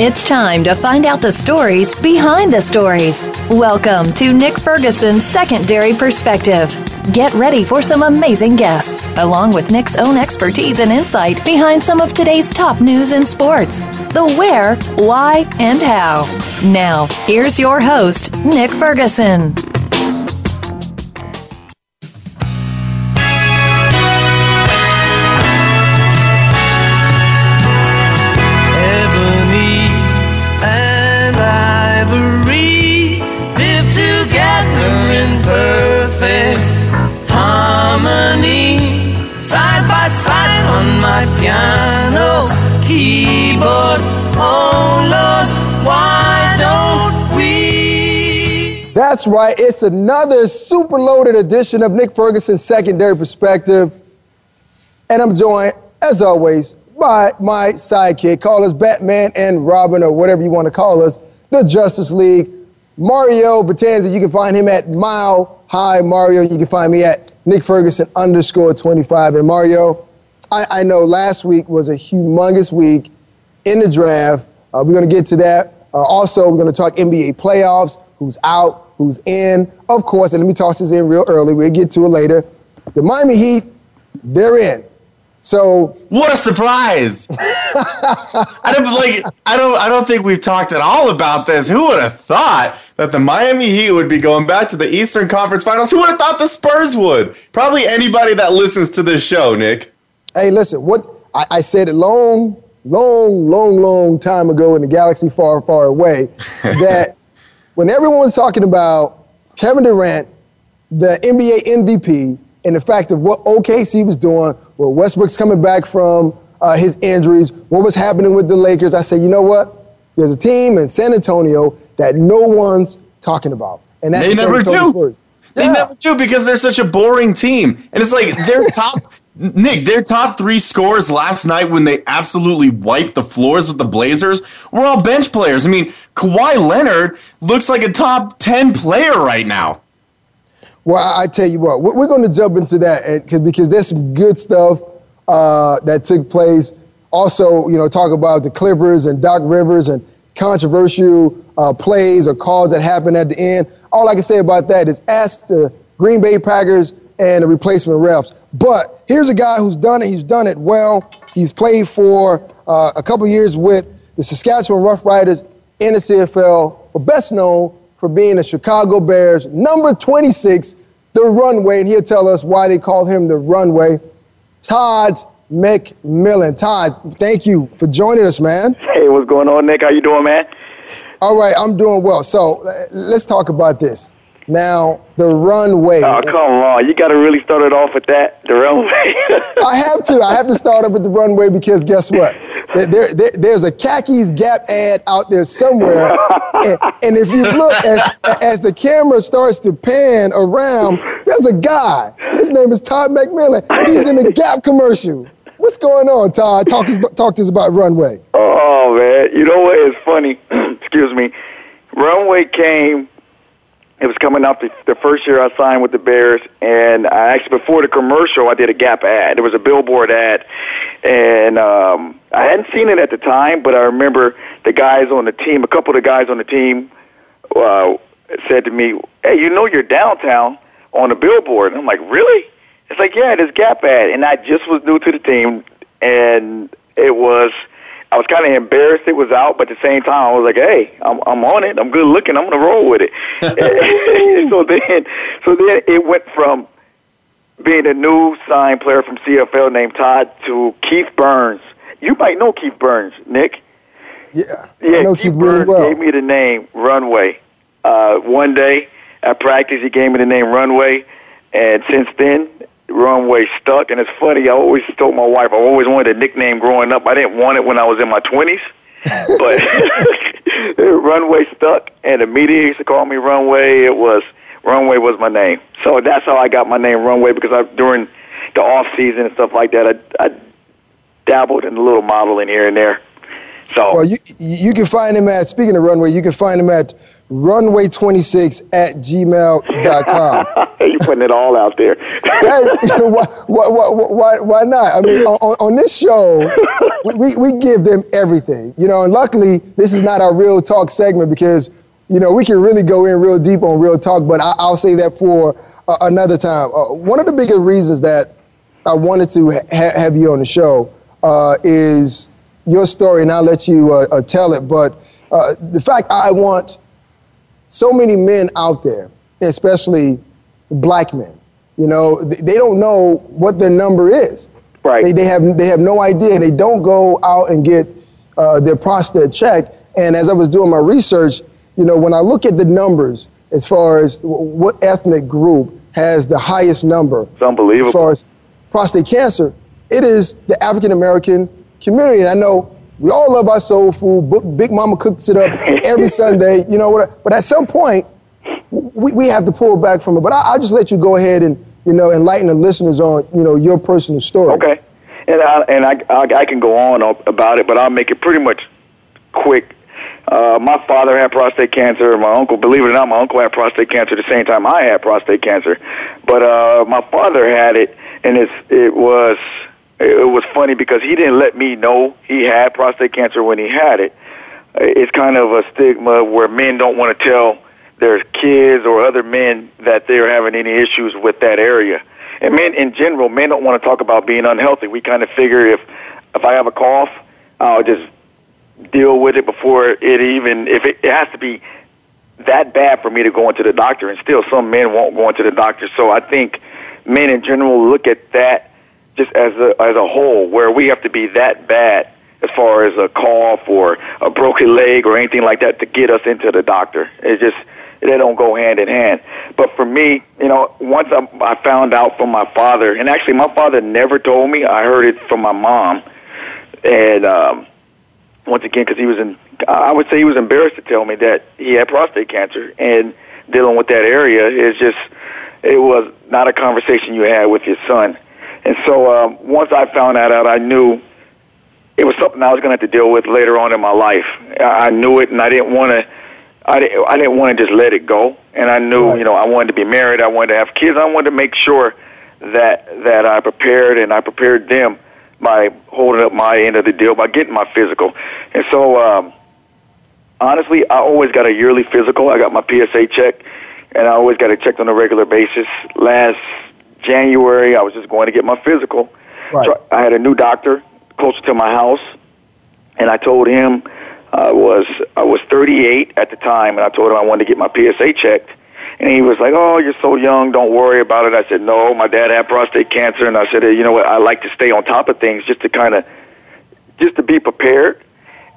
It's time to find out the stories behind the stories. Welcome to Nick Ferguson's Secondary Perspective. Get ready for some amazing guests, along with Nick's own expertise and insight behind some of today's top news in sports the where, why, and how. Now, here's your host, Nick Ferguson. That's right. It's another super loaded edition of Nick Ferguson's Secondary Perspective. And I'm joined, as always, by my sidekick. Call us Batman and Robin, or whatever you want to call us, the Justice League. Mario Batanza, you can find him at Mile High Mario. You can find me at Nick Ferguson underscore 25. And Mario, I, I know last week was a humongous week in the draft. Uh, we're going to get to that. Uh, also, we're going to talk NBA playoffs, who's out, who's in. Of course, and let me toss this in real early. We'll get to it later. The Miami Heat, they're in. So What a surprise! I don't like. I don't. I don't think we've talked at all about this. Who would have thought that the Miami Heat would be going back to the Eastern Conference Finals? Who would have thought the Spurs would? Probably anybody that listens to this show, Nick. Hey, listen, what I, I said a long, long, long, long time ago in the galaxy far, far away that when everyone was talking about Kevin Durant, the NBA MVP, and the fact of what OKC was doing, where Westbrook's coming back from uh, his injuries, what was happening with the Lakers, I said, you know what? There's a team in San Antonio that no one's talking about, and that's They the San never Antonio do. Spurs. They Yeah. never do because they're such a boring team. And it's like their top Nick, their top three scores last night when they absolutely wiped the floors with the Blazers were all bench players. I mean, Kawhi Leonard looks like a top 10 player right now. Well, I, tell you what, we're, going to jump into that cause, because there's some good stuff uh, that took place. Also, you know, talk about the Clippers and Doc Rivers and controversial uh, plays or calls that happened at the end. All I can say about that is ask the Green Bay Packers and the replacement refs. But here's a guy who's done it. He's done it well. He's played for uh, a couple years with the Saskatchewan Roughriders in the CFL, but best known for being the Chicago Bears number 26, the runway, and he'll tell us why they call him the runway. Todd McMillon. Todd, thank you for joining us, man. Hey, what's going on, Nick? How you doing, man? All right, I'm doing well. So let's talk about this. Now, the runway. Oh, come on. You got to really start it off with that, the runway. I have to. I have to start up with the runway because guess what? There, there, there- there's a khakis Gap ad out there somewhere, and, and if you look as, as the camera starts to pan around, there's a guy. His name is Todd McMillon. He's in the Gap commercial. What's going on, Todd? Talk to us, talk to us about runway. oh, man. You know what? It's funny. Excuse me. Runway came. It was coming out the, the first year I signed with the Bears, and I actually before the commercial, I did a Gap ad. There was a billboard ad, and um, I hadn't seen it at the time, but I remember the guys on the team, a couple of the guys on the team, uh, said to me, "Hey, you know you're downtown on the billboard." And I'm like, "Really?" It's like, "Yeah, this Gap ad," and I just was new to the team, and it was. I was kind of embarrassed it was out, but at the same time, I was like, "Hey, I'm I'm on it. I'm good looking. I'm gonna roll with it." so then, so then it went from being a new signed player from CFL named Todd to Keith Burns. You might know Keith Burns, Nick. Yeah, Yeah, Keith Keith really Burns well. gave me the name Runway. Uh, one day at practice, he gave me the name Runway, and since then, Runway stuck. And it's funny. I always told my wife I always wanted a nickname growing up. I didn't want it when I was in my twenties, but Runway stuck. And the media used to call me Runway. It was Runway was my name. So that's how I got my name Runway because I during the off season and stuff like that, I, I dabbled in a little modeling here and there. So Well, you you can find him at speaking of runway, you can find him at runway26 at gmail.com. you putting it all out there. hey, why, why, why, why, not? I mean, on, on- this show, we, we, we give them everything, you know. And luckily, this is not our real talk segment because you know we can really go in real deep on real talk. But I, will say that for uh, another time. Uh, one of the biggest reasons that I wanted to ha- have you on the show uh, is your story, and I'll let you uh, uh, tell it. But uh, the fact I want so many men out there, especially black men, you know, they don't know what their number is. Right. They, they have they have no idea. They don't go out and get uh, their prostate checked. And as I was doing my research, you know, when I look at the numbers as far as what ethnic group has the highest number, it's unbelievable. As far as prostate cancer, it is the African American community. And I know we all love our soul food. Big Mama cooks it up every Sunday, you know. What? But at some point, we, we have to pull back from it. But I, will just let you go ahead and you know enlighten the listeners on you know your personal story. Okay, and I, and I, I, I can go on about it, but I'll make it pretty much quick. Uh, my father had prostate cancer. My uncle, believe it or not, my uncle had prostate cancer the same time I had prostate cancer. But uh, my father had it, and it's it was it was funny because he didn't let me know he had prostate cancer when he had it. It's kind of a stigma where men don't want to tell their kids or other men that they're having any issues with that area. And men in general, men don't want to talk about being unhealthy. We kind of figure if if I have a cough, I'll just deal with it before it even if it, it has to be that bad for me to go into the doctor. And still, some men won't go into the doctor. So I think men in general look at that just as a as a whole, where we have to be that bad as far as a cough or a broken leg or anything like that to get us into the doctor. It just they don't go hand in hand. But for me, you know, once I, I found out from my father, and actually my father never told me. I heard it from my mom, and um, once again, because he was in, I would say he was embarrassed to tell me that he had prostate cancer, and dealing with that area is just, it was not a conversation you had with your son. And so um, once I found that out, I knew it was something I was going to have to deal with later on in my life. I knew it, and I didn't want to. I didn't, I didn't want to just let it go. And I knew, right. you know, I wanted to be married. I wanted to have kids. I wanted to make sure that that I prepared and I prepared them by holding up my end of the deal by getting my physical. And so, um, honestly, I always got a yearly physical. I got my PSA check, and I always got it checked on a regular basis. Last January, I was just going to get my physical. Right. So I had a new doctor closer to my house, and I told him I was I was 38 at the time, and I told him I wanted to get my PSA checked. And he was like, "Oh, you're so young. Don't worry about it." I said, "No, my dad had prostate cancer," and I said, "You know what? I like to stay on top of things just to kind of, just to be prepared."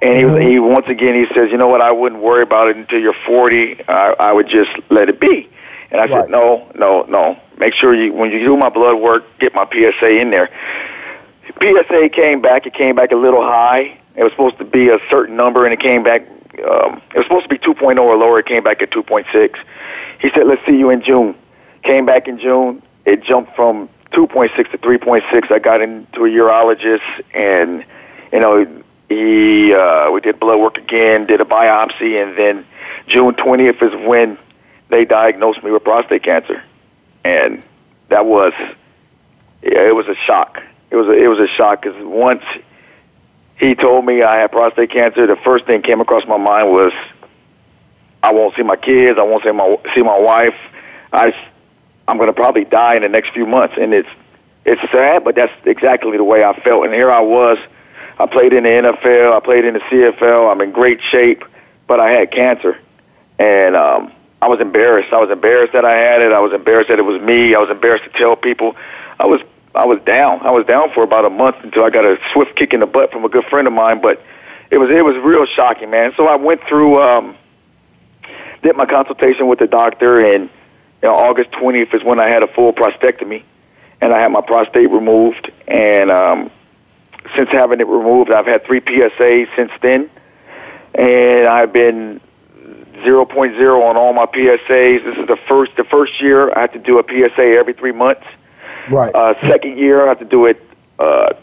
And he, mm-hmm. he once again he says, "You know what? I wouldn't worry about it until you're 40. I, I would just let it be." And I right. said, "No, no, no. Make sure you when you do my blood work, get my PSA in there." PSA came back. It came back a little high. It was supposed to be a certain number, and it came back. Um, it was supposed to be 2.0 or lower. It came back at 2.6. He said, "Let's see you in June." Came back in June. It jumped from 2.6 to 3.6. I got into a urologist, and you know, he uh, we did blood work again, did a biopsy, and then June 20th is when they diagnosed me with prostate cancer, and that was it was a shock. It was a, it was a shock because once he told me I had prostate cancer, the first thing came across my mind was I won't see my kids, I won't see my see my wife. I I'm going to probably die in the next few months, and it's it's sad, but that's exactly the way I felt. And here I was. I played in the NFL, I played in the CFL. I'm in great shape, but I had cancer, and um, I was embarrassed. I was embarrassed that I had it. I was embarrassed that it was me. I was embarrassed to tell people. I was I was down. I was down for about a month until I got a swift kick in the butt from a good friend of mine. But it was it was real shocking, man. So I went through um, did my consultation with the doctor, and you know, August 20th is when I had a full prostatectomy, and I had my prostate removed. And um, since having it removed, I've had three PSAs since then, and I've been 0.0 on all my PSAs. This is the first the first year I have to do a PSA every three months. Right. Uh, second year I have to do it uh,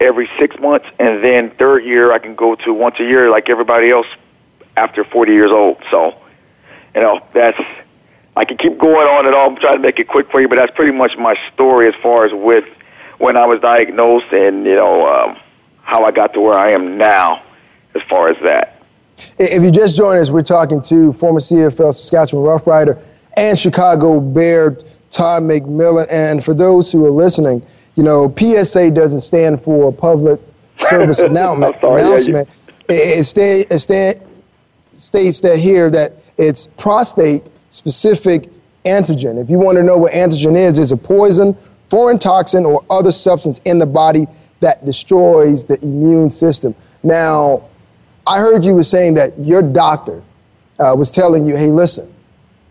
every six months, and then third year I can go to once a year like everybody else after 40 years old. So you know, that's I can keep going on and on. I'm trying to make it quick for you, but that's pretty much my story as far as with when I was diagnosed and you know um, how I got to where I am now, as far as that. If you just joined us, we're talking to former CFL Saskatchewan Rough Rider and Chicago Bear Todd McMillon. And for those who are listening, you know, PSA doesn't stand for public service announcement. sorry, announcement. It, it, stay, it stay, states that here that it's prostate specific antigen. If you want to know what antigen is, it's a poison, foreign toxin, or other substance in the body that destroys the immune system. Now, I heard you were saying that your doctor uh, was telling you, hey, listen,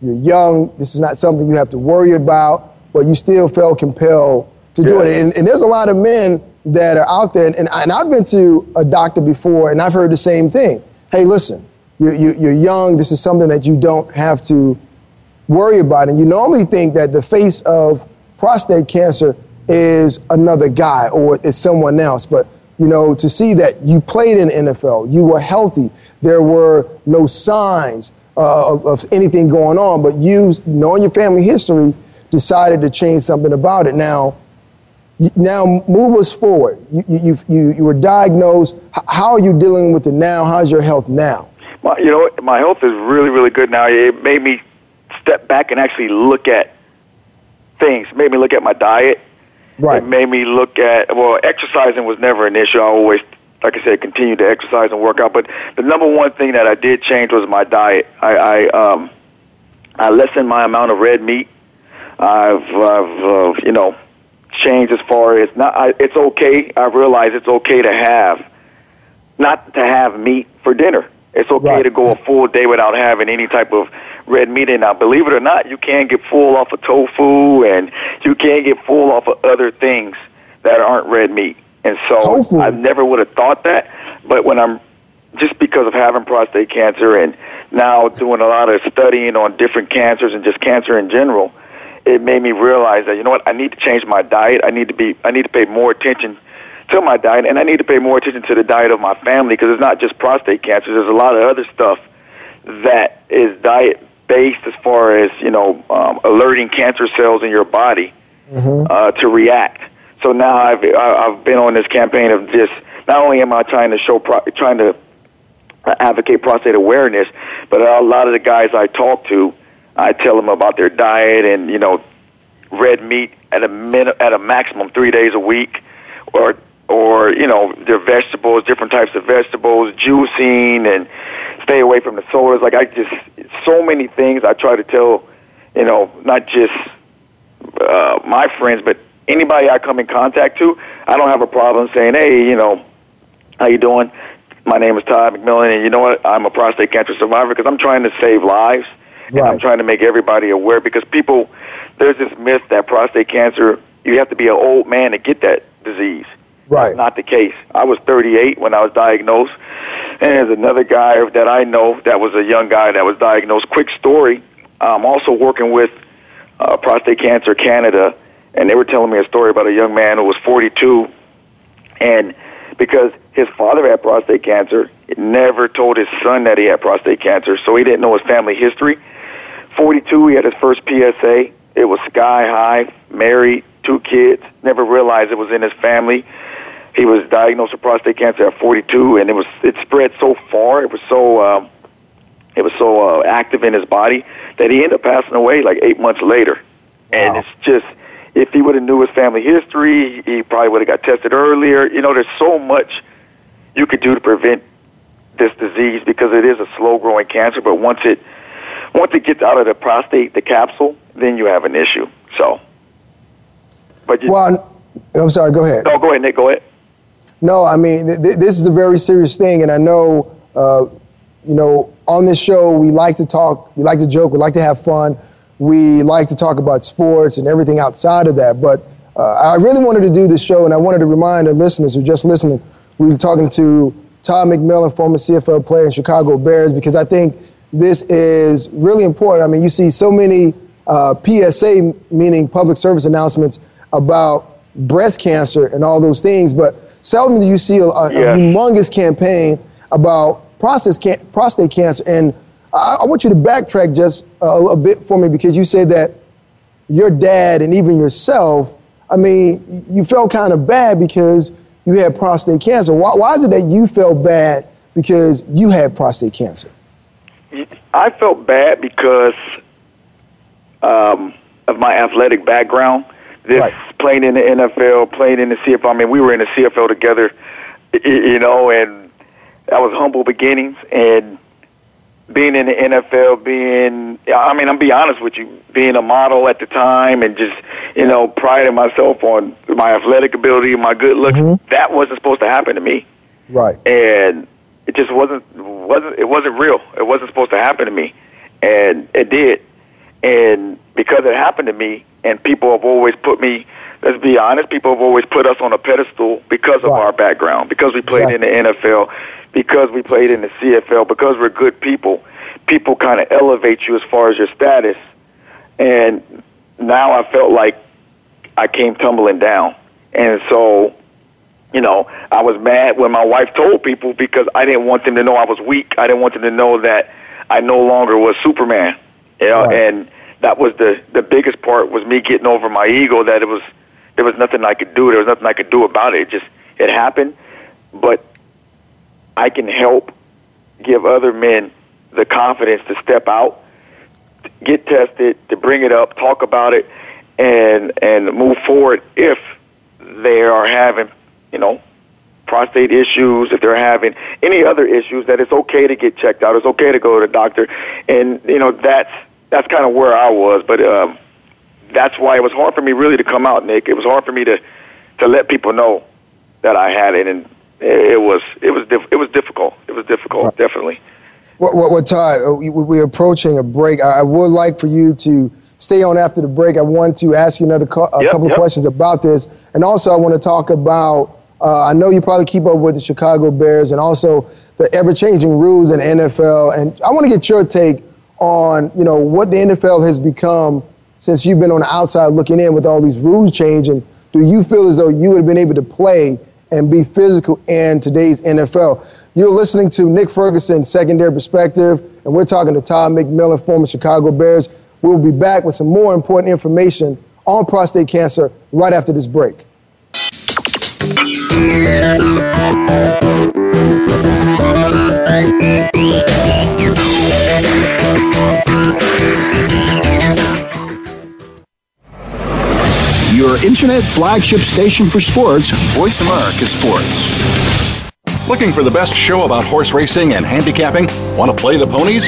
you're young, this is not something you have to worry about, but you still felt compelled to do it. And, and there's a lot of men that are out there, and, and, I- and I've been to a doctor before, and I've heard the same thing. Hey, listen, you, you, you're young, this is something that you don't have to worry about. And you normally think that the face of prostate cancer is another guy or it's someone else. But, you know, to see that you played in NFL, you were healthy, there were no signs uh, of, of anything going on, but you, knowing your family history, decided to change something about it. Now, now move us forward. You, you, you, you were diagnosed. How are you dealing with it now? How's your health now? You know, my health is really, really good now. It made me step back and actually look at things. It made me look at my diet. Right. It made me look at well, exercising was never an issue. I always, like I said, continued to exercise and work out. But the number one thing that I did change was my diet. I, I um, I lessened my amount of red meat. I've, I've uh, you know, changed as far as not. I, it's okay. I realize it's okay to have, not to have meat for dinner. It's okay Right. to go a full day without having any type of red meat. And now, believe it or not, you can get full off of tofu, and you can get full off of other things that aren't red meat. And so, Tofu? I never would have thought that. But when I'm just because of having prostate cancer and now doing a lot of studying on different cancers and just cancer in general, it made me realize that you know what I need to change my diet. I need to be I need to pay more attention to my diet, and I need to pay more attention to the diet of my family because it's not just prostate cancer. There's a lot of other stuff that is diet based as far as you know um, alerting cancer cells in your body uh, to react. So now I've I- I've been on this campaign of just not only am I trying to show pro- trying to advocate prostate awareness, but a lot of the guys I talk to, I tell them about their diet and you know red meat at a min- at a maximum three days a week, or or you know their vegetables, different types of vegetables, juicing, and stay away from the sodas. Like I just so many things I try to tell, you know, not just uh, my friends, but anybody I come in contact to. I don't have a problem saying, hey, you know, how you doing? My name is Todd McMillon, and you know what? I'm a prostate cancer survivor because I'm trying to save lives, and I'm trying to make everybody aware because people, there's this myth that prostate cancer, you have to be an old man to get that disease. Right. That's not the case. I was 38 when I was diagnosed, and there's another guy that I know that was a young guy that was diagnosed. Quick story. I'm also working with uh, Prostate Cancer Canada, and they were telling me a story about a young man who was 42, and because his father had prostate cancer, he never told his son that he had prostate cancer, so he didn't know his family history. 42, he had his first PSA. It was sky high, married, two kids, never realized it was in his family. He was diagnosed with prostate cancer at 42, and it was it spread so far. It was so um, it was so uh, active in his body that he ended up passing away like eight months later. And it's just if he would have knew his family history, he probably would have got tested earlier. You know, there's so much you could do to prevent this disease because it is a slow growing cancer. But once it once it gets out of the prostate, the capsule, then you have an issue. So, but you, Well, I'm sorry, go ahead. no, go ahead, Nick. Go ahead. No, I mean, th- th- this is a very serious thing, and I know, uh, you know, on this show, we like to talk, we like to joke, we like to have fun, we like to talk about sports and everything outside of that. But uh, I really wanted to do this show, and I wanted to remind the listeners who are just listening, we were talking to Todd McMillon, former CFL player in Chicago Bears, because I think this is really important. I mean, you see so many uh, PSA, meaning public service announcements, about breast cancer and all those things, but seldom do you see a, a, a Yeah. humongous campaign about prostate, prostate cancer. And I, I want you to backtrack just a, a bit for me because you said that your dad and even yourself, I mean, you felt kind of bad because you had prostate cancer. Why, why is it that you felt bad because you had prostate cancer? I felt bad because um, of my athletic background. This Right. playing in the NFL, playing in the CFL. I mean, we were in the CFL together, you know, and that was humble beginnings. And being in the NFL, being, I mean, I'm be honest with you, being a model at the time and just, you know, priding myself on my athletic ability, my good look, mm-hmm. that wasn't supposed to happen to me Right. and it just wasn't wasn't it wasn't real. It wasn't supposed to happen to me, and it did. And because it happened to me, and people have always put me. Let's be honest. People have always put us on a pedestal because of Right. our background, because we played in the NFL, because we played in the CFL, because we're good people. People kind of elevate you as far as your status, and now I felt like I came tumbling down, and so you know, I was mad when my wife told people because I didn't want them to know I was weak. I didn't want them to know that I no longer was Superman. You know, Right. and that was the the biggest part was me getting over my ego that it was there was nothing I could do. There was nothing I could do about it. It just it happened. But I can help give other men the confidence to step out, get tested, to bring it up, talk about it, and and move forward if they are having, you know, prostate issues, if they're having any other issues, that it's okay to get checked out. It's okay to go to the doctor, and you know that's that's kind of where I was. But um, that's why it was hard for me really to come out, Nick. It was hard for me to to let people know that I had it, and it, it was it was diff- it was difficult. It was difficult, Right. definitely. What, what, what Ty, uh, we, we're approaching a break. I, would like for you to stay on after the break. I want to ask you another co- a Yep, couple yep. of questions about this. And also, I want to talk about, uh, I know you probably keep up with the Chicago Bears and also the ever changing rules in NFL. And I want to get your take on, you know, what the NFL has become since you've been on the outside looking in with all these rules changing. Do you feel as though you would have been able to play and be physical in today's NFL? You're listening to Nick Ferguson, Secondary Perspective, and we're talking to Todd McMillon, former Chicago Bears. We'll be back with some more important information on prostate cancer right after this break. Your internet flagship station for sports, Voice America Sports. Looking for the best show about horse racing and handicapping? Want to play the ponies?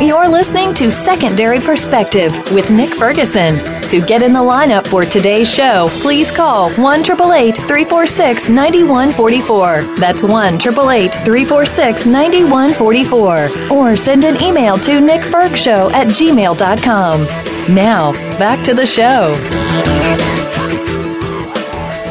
You're listening to Secondary Perspective with Nick Ferguson. To get in the lineup for today's show, please call 1 346 9144. That's 1 346 9144. Or send an email to nickfergshow at gmail.com. Now, back to the show.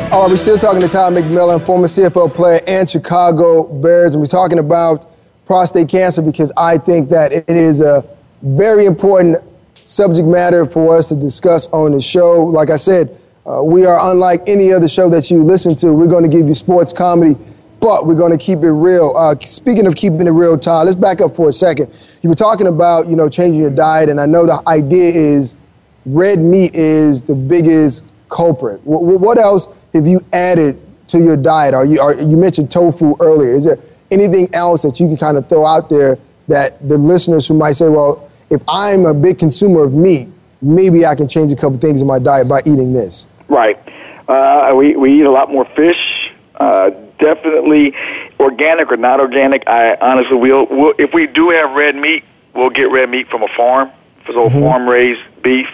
All right, we're still talking to Todd McMillon, former CFL player and Chicago Bears, and we're talking about prostate cancer because I think that it is a very important subject matter for us to discuss on the show. Like I said, uh, we are unlike any other show that you listen to. We're going to give you sports comedy, but we're going to keep it real. Uh, speaking of keeping it real, Todd, let's back up for a second. You were talking about, you know, changing your diet, and I know the idea is red meat is the biggest culprit. What, what else have you added to your diet? Are you, are, you mentioned tofu earlier. Is there anything else that you can kind of throw out there that the listeners who might say, well, if I'm a big consumer of meat, maybe I can change a couple things in my diet by eating this? Right. Uh, we we eat a lot more fish. Uh, definitely, organic or not organic. I honestly will. We'll, if we do have red meat, we'll get red meat from a farm, so mm-hmm. farm raised beef.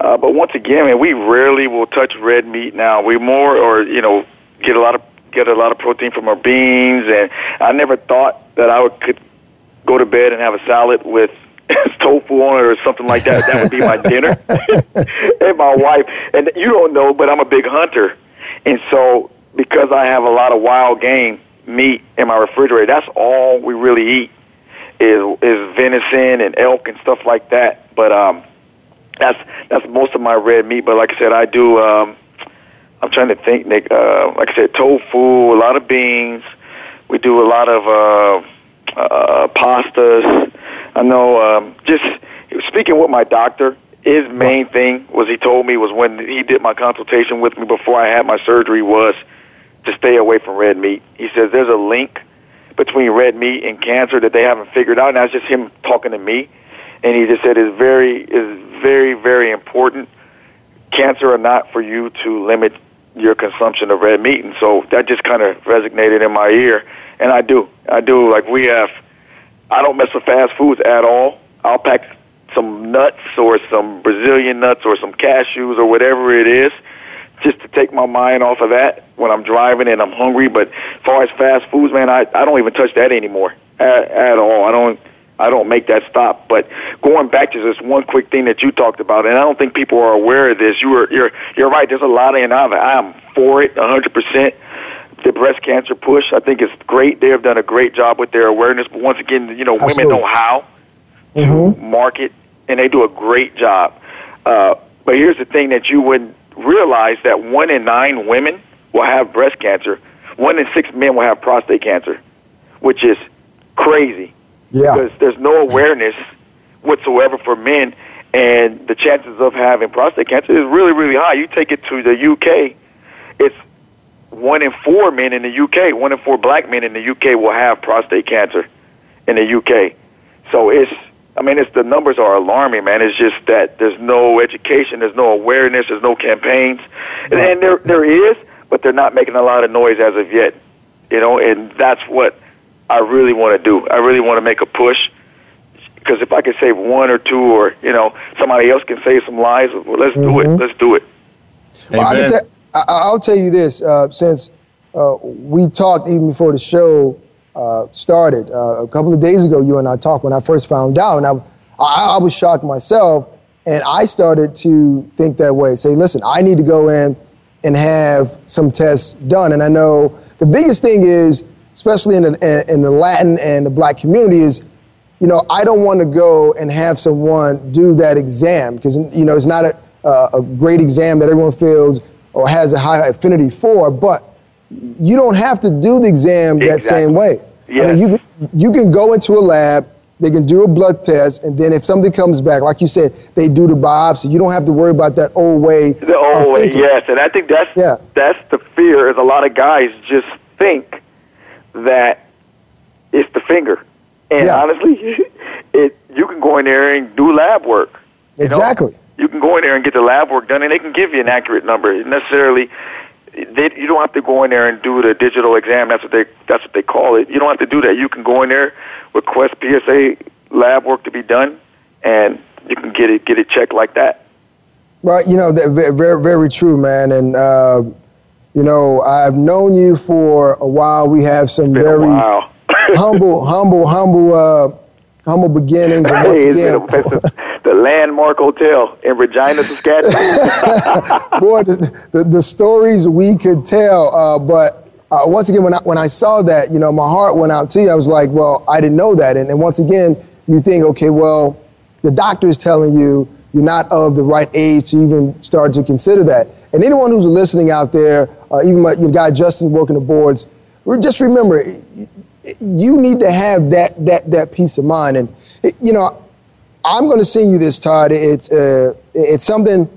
Uh, but once again, man, we rarely will touch red meat now. We more, or you know, get a lot of get a lot of protein from our beans, and I never thought that I would, could go to bed and have a salad with tofu on it or something like that. That would be my dinner. and my wife, and you don't know, but I'm a big hunter. And so because I have a lot of wild game meat in my refrigerator, that's all we really eat is is venison and elk and stuff like that. But um that's that's most of my red meat. But like I said, I do um I'm trying to think, Nick, uh like I said, tofu, a lot of beans. We do a lot of uh uh pastas I know. Um, just speaking with my doctor, his main thing was he told me was when he did my consultation with me before I had my surgery was to stay away from red meat. He says there's a link between red meat and cancer that they haven't figured out. And that's just him talking to me, and he just said it's very is very very important, cancer or not, for you to limit your consumption of red meat. And so that just kind of resonated in my ear. And I do, I do. Like we have I don't mess with fast foods at all. I'll pack some nuts or some Brazilian nuts or some cashews or whatever it is just to take my mind off of that when I'm driving and I'm hungry. But as far as fast foods, man, I, I don't even touch that anymore at, at all. I don't I don't make that stop. But going back to this one quick thing that you talked about, and I don't think people are aware of this. You are you're you're right. There's a lot of and I'm for it 100 percent the breast cancer push. I think it's great. They have done a great job with their awareness. But once again, you know, Absolutely. women know how mm-hmm. to market, and they do a great job. Uh, but here's the thing that you would realize that one in nine women will have breast cancer. One in six men will have prostate cancer, which is crazy. Yeah. Because there's no awareness whatsoever for men, and the chances of having prostate cancer is really, really high. You take it to the UK, it's one in four men in the UK, one in four black men in the UK will have prostate cancer in the UK. So it's, I mean, it's the numbers are alarming, man. It's just that there's no education, there's no awareness, there's no campaigns, and, and there there is, but they're not making a lot of noise as of yet. You know, and that's what I really want to do. I really want to make a push because if I can save one or two, or you know, somebody else can save some lives, well, let's mm-hmm. do it. Mm-hmm. Let's do it. Well, I can, t- I, will tell you this, uh, since uh, we talked even before the show uh, started uh, a couple of days ago. You and I talked when I first found out, and I, I, I, was shocked myself, and I started to think that way. Say, listen, I need to go in and have some tests done. And I know the biggest thing is, especially in the, in the Latin and the Black community, is you know I don't want to go and have someone do that exam because you know it's not a, a great exam that everyone feels or has a high affinity for, but you don't have to do the exam exactly. that same way. Yes. I mean, you can, you can go into a lab, they can do a blood test, and then if something comes back, like you said, they do the biopsy. You don't have to worry about that old way. The old way, yes, and I think that's yeah. that's the fear. Is a lot of guys just think that it's the finger, and yeah. honestly, it you can go in there and do lab work. Exactly. Know? you can go in there and get the lab work done, and they can give you an accurate number. Necessarily, they, you don't have to go in there and do the digital exam. That's what they that's what they call it. You don't have to do that. You can go in there, request PSA lab work to be done, and you can get it get it checked like that. Well, you know, very very true, man. And uh, you know, I've known you for a while. We have some very humble, humble, humble. Uh, humble beginnings. And once again, the landmark hotel in Regina, Saskatchewan. Boy, the, the, the, stories we could tell. Uh, but uh, once again, when I, when I saw that, you know, my heart went out to you. I was like, well, I didn't know that. And, and once again, you think, okay, well, the doctor is telling you you're not of the right age to even start to consider that. And anyone who's listening out there, uh, even my your guy Justin's working the boards, just remember, you need to have that that that peace of mind. And you know, I'm going to send you this, Todd. It's uh, it's something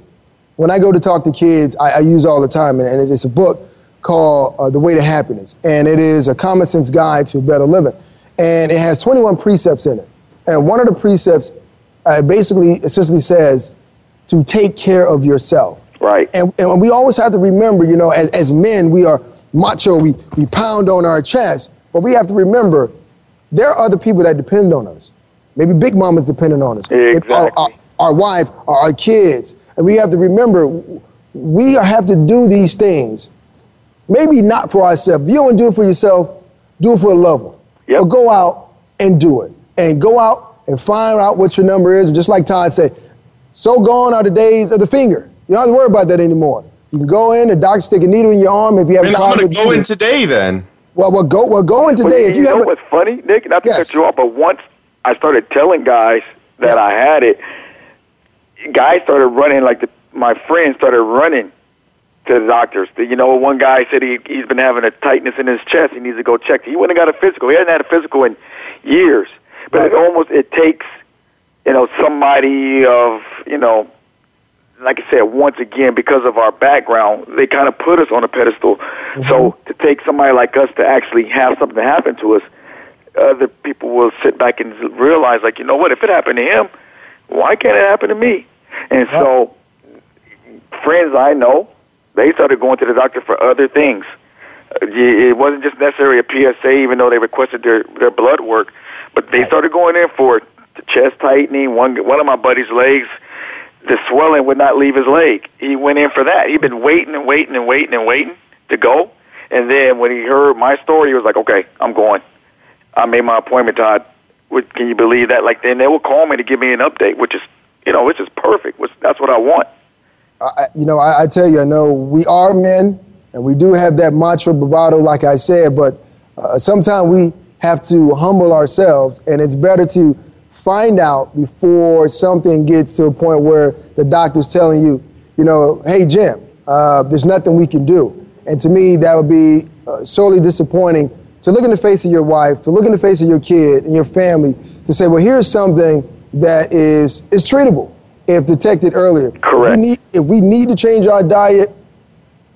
when I go to talk to kids, I, I use all the time, and, and it's a book called uh, The Way to Happiness, and it is a common sense guide to better living, and it has 21 precepts in it. And one of the precepts uh, basically essentially says to take care of yourself. Right. And, and we always have to remember, you know, as, as men, we are macho, we, we pound on our chest, but we have to remember there are other people that depend on us. Maybe Big Mama's depending on us. Exactly. Our, our, our wife, our, our kids. And we have to remember we have to do these things. Maybe not for ourselves. If you don't do it for yourself, do it for a loved one. Yep. But go out and do it. And go out and find out what your number is. And just like Todd said, so gone are the days of the finger. You don't have to worry about that anymore. You can go in, the doctor stick a needle in your arm if you have And a I'm problem. going to go in today then. Well, we're, go, we're going Well, today. you, if you know have a, what's funny, Nick? Not to Yes. cut you off, but once I started telling guys that Yeah. I had it, guys started running like the, my friends started running to the doctors. You know, one guy said he he's been having a tightness in his chest. He needs to go check. He went and got a physical. He hasn't had a physical in years. But it almost it takes you know somebody of you know like I said, once again, because of our background, they kind of put us on a pedestal. So to take somebody like us to actually have something happen to us, other people will sit back and realize, like, you know what? If it happened to him, why can't it happen to me? And so, friends I know, they started going to the doctor for other things. Uh, It wasn't just necessarily a PSA, even though they requested their their blood work, but they started going in for chest tightening. One one of my buddy's legs the swelling would not leave his leg. He went in for that. He'd been waiting and waiting and waiting and waiting to go. And then when he heard my story, he was like, "Okay, I'm going. I made my appointment, Todd. Would- Can you believe that? Like then they will call me to give me an update, which is, you know, which is perfect. Which that's what I want. I, you know, I, I tell you, I know we are men, and we do have that mantra bravado, like I said, but uh, sometimes we have to humble ourselves, and it's better to find out before something gets to a point where the doctor's telling you, you know, hey, Jim, uh, there's nothing we can do. And to me, that would be uh, sorely disappointing to look in the face of your wife, to look in the face of your kid and your family, to say, well, here's something that is, is treatable if detected earlier. Correct. We need, if we need to change our diet,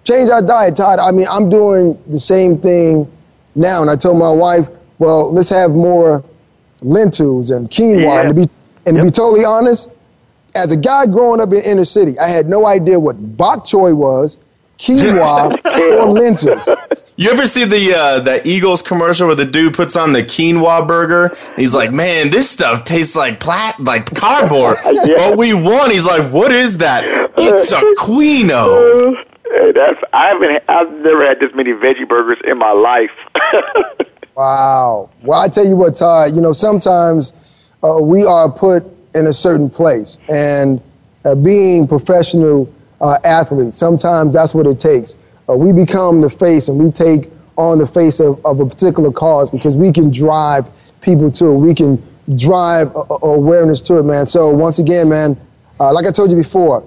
change our diet, Todd. I mean, I'm doing the same thing now, and I told my wife, well, let's have more lentils and quinoa. Yeah. And to be and to be totally honest, as a guy growing up in inner city, I had no idea what bok choy was, quinoa, or lentils. You ever see the uh, the Eagles commercial where the dude puts on the quinoa burger? He's like, "Man, this stuff tastes like plat like cardboard." What we want? He's like, "What is that? It's a quino." That's I haven't I've never had this many veggie burgers in my life. Wow. Well, I tell you what, Todd, you know, sometimes uh, we are put in a certain place. And uh, being professional uh, athletes, sometimes that's what it takes. Uh, we become the face and we take on the face of, of a particular cause because we can drive people to it. We can drive uh, uh, awareness to it, man. So, once again, man, like I told you before,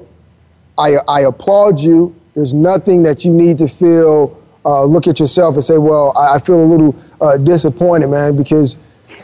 I, I applaud you. There's nothing that you need to feel, uh, look at yourself and say, well, I, I feel a little uh, disappointed, man, because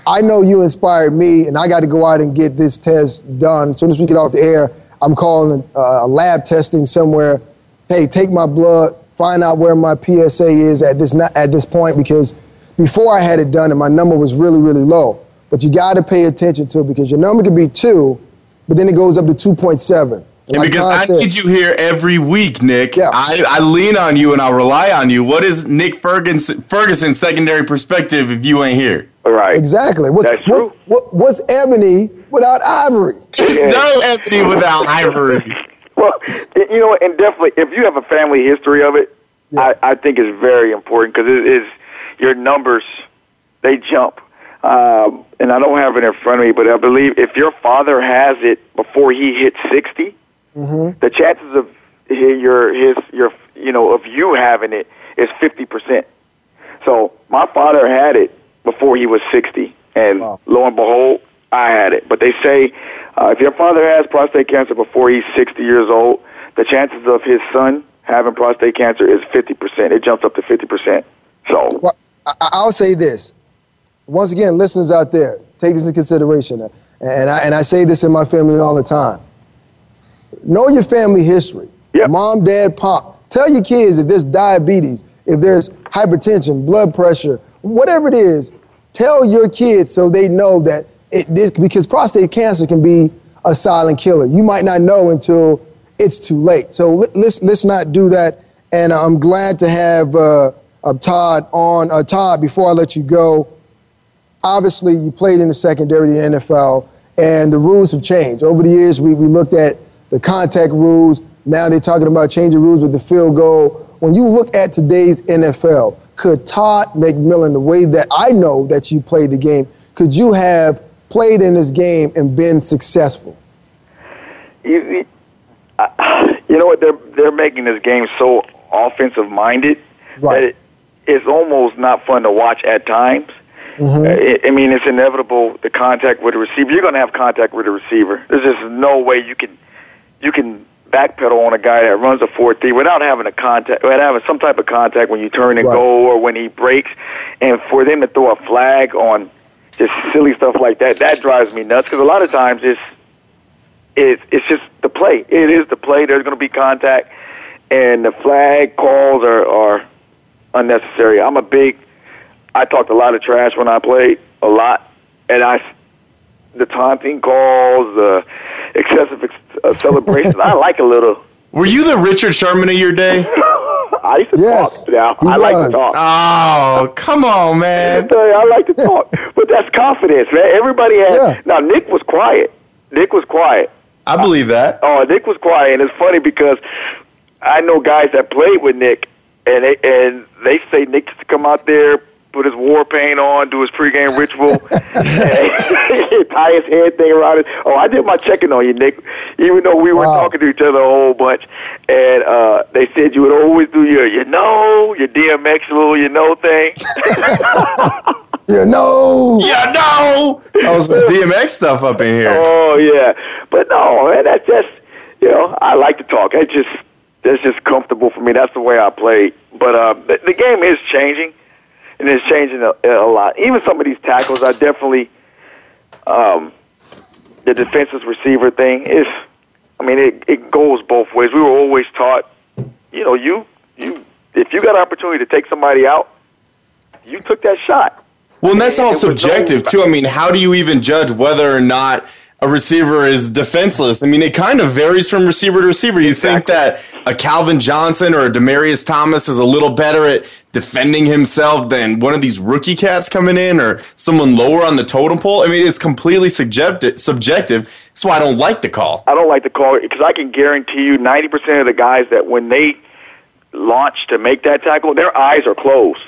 I know you inspired me and I got to go out and get this test done. As soon as we get off the air, I'm calling uh, a lab testing somewhere. Hey, take my blood, find out where my PSA is at this, at this point, because before I had it done and my number was really, really low. But you got to pay attention to it because your number could be two, but then it goes up to 2.7. And Like because I said- need you here every week, Nick. Yeah. I, I lean on you and I rely on you. What is Nick Ferguson Ferguson's secondary perspective if you ain't here? right. Exactly. What's, That's what's, what, what's ebony without ivory? There's no ebony without Ivory. Well, you know, and definitely, if you have a family history of it, Yeah. I, I think it's very important because it is your numbers they jump. Um, and I don't have it in front of me, but I believe if your father has it before he hits 60, the chances of your his your you know of you having it is fifty percent. So my father had it before he was sixty, and Wow. lo and behold, I had it. But they say uh, if your father has prostate cancer before he's 60 years old, the chances of his son having prostate cancer is 50%. It jumps up to 50%. So, Well, I, I'll say this. Once again, listeners out there, take this into consideration. And I, and I say this in my family all the time. Know your family history. Yep. Mom, dad, pop. Tell your kids if there's diabetes, if there's hypertension, blood pressure, whatever it is, tell your kids so they know that it, this, because prostate cancer can be a silent killer. You might not know until it's too late. So let, let's, let's not do that. And I'm glad to have uh, uh, Todd on. Uh, Todd, before I let you go, obviously you played in the secondary in the NFL, and the rules have changed. Over the years, we, we looked at the contact rules. Now they're talking about changing rules with the field goal. When you look at today's NFL, could Todd McMillon, the way that I know that you played the game, could you have played in this game and been successful? you, you- uh, you know what? They're they're making this game so offensive minded Right. that it, it's almost not fun to watch at times. Mm-hmm. I I mean, it's inevitable the contact with the receiver. You're going to have contact with the receiver. There's just no way you can you can backpedal on a guy that runs a four three without having a contact, without having some type of contact when you turn and Right. go or when he breaks, and for them to throw a flag on just silly stuff like that, that drives me nuts. Because a lot of times it's it, it's just the play. It is the play. There's going to be contact, and the flag calls are, are unnecessary. I'm a big. I talked a lot of trash when I played a lot, and I the taunting calls, the excessive ex- uh, celebration. I like a little. Were you the Richard Sherman of your day? I used to Yes, talk. Now he I like to talk. Oh, come on, man. tell you, I like to talk, but that's confidence, man. Everybody had. Yeah. Now Nick was quiet. Nick was quiet. I believe that. Oh, Nick was quiet, and it's funny because I know guys that played with Nick, and they and they say Nick used to come out there, put his war paint on, do his pregame ritual, tie his head thing around it. Oh, I did my checking on you, Nick, even though we weren't Wow. talking to each other a whole bunch. And uh, they said you would always do your you know your DMX little you know thing. You know. Yeah, no. That was some DMX stuff up in here. Oh yeah, but no, man, that's just you know I like to talk. It's just that's just comfortable for me. That's the way I play. But uh, the, the game is changing, and it's changing a, a lot. Even some of these tackles, I definitely um, the defensive receiver thing is. I mean, it it goes both ways. We were always taught, you know, you you if you got an opportunity to take somebody out, you took that shot. Well, and that's all It was no- subjective too. I mean, how do you even judge whether or not a receiver is defenseless? I mean, it kind of varies from receiver to receiver. You think that a Calvin Johnson or a Demaryius Thomas is a little better at defending himself than one of these rookie cats coming in or someone lower on the totem pole? I mean, it's completely subjective. Subjective. That's why I don't like the call. I don't like the call because I can guarantee you 90% of the guys that when they launch to make that tackle, their eyes are closed.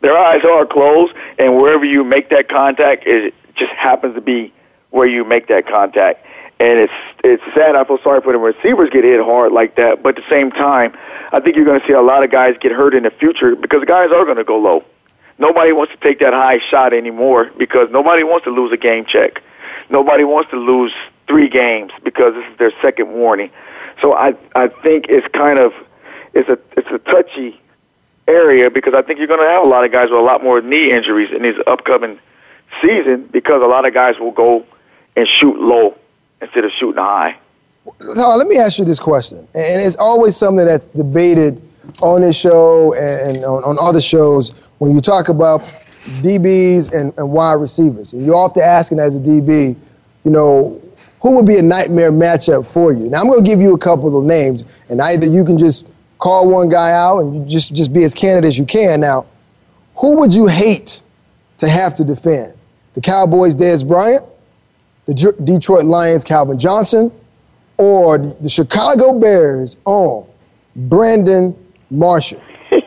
Their eyes are closed, and wherever you make that contact, it just happens to be where you make that contact. And it's it's sad. I feel sorry for the receivers get hit hard like that, but at the same time, I think you're going to see a lot of guys get hurt in the future because guys are going to go low. Nobody wants to take that high shot anymore because nobody wants to lose a game check. Nobody wants to lose three games because this is their second warning. So I I think it's kind of it's a it's a touchy area because I think you're going to have a lot of guys with a lot more knee injuries in this upcoming season because a lot of guys will go and shoot low instead of shooting high. Tyler, let me ask you this question, and it's always something that's debated on this show and, and on, on other shows when you talk about DBs and, and wide receivers. And you're often asking as a DB, you know, who would be a nightmare matchup for you? Now I'm going to give you a couple of names, and either you can just call one guy out and you just just be as candid as you can. Now, who would you hate to have to defend? The Cowboys' Dez Bryant, the J- Detroit Lions' Calvin Johnson, or the Chicago Bears' own Brandon Marshall?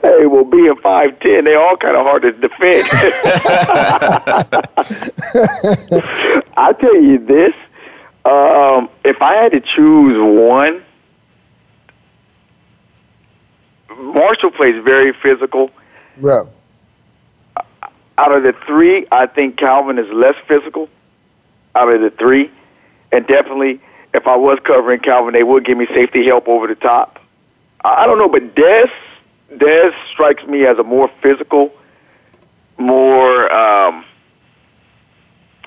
Hey, well, being five ten, they all kind of hard to defend. I tell you this: um, if I had to choose one, Marshall plays very physical. Bro. Out of the three, I think Calvin is less physical. Out of the three, and definitely, if I was covering Calvin, they would give me safety help over the top. I don't know, but Dez, Dez strikes me as a more physical, more. Um,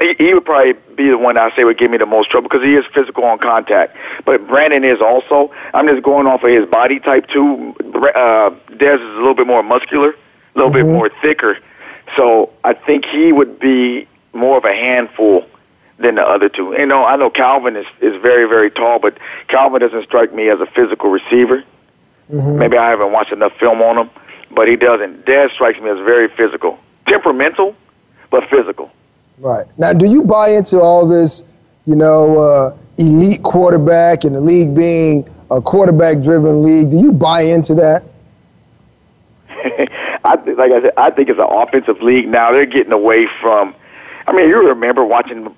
he, he would probably be the one I say would give me the most trouble because he is physical on contact. But Brandon is also. I'm just going off of his body type too. Uh, Dez is a little bit more muscular, a little bit more thicker. So I think he would be more of a handful than the other two. You know, I know Calvin is is very very tall, but Calvin doesn't strike me as a physical receiver. Maybe I haven't watched enough film on him, but he doesn't. Dez strikes me as very physical, temperamental, but physical. Right. Now, do you buy into all this, you know, uh, elite quarterback and the league being a quarterback driven league? Do you buy into that? I th- like I said, I think it's an offensive league now. They're getting away from. I mean, you remember watching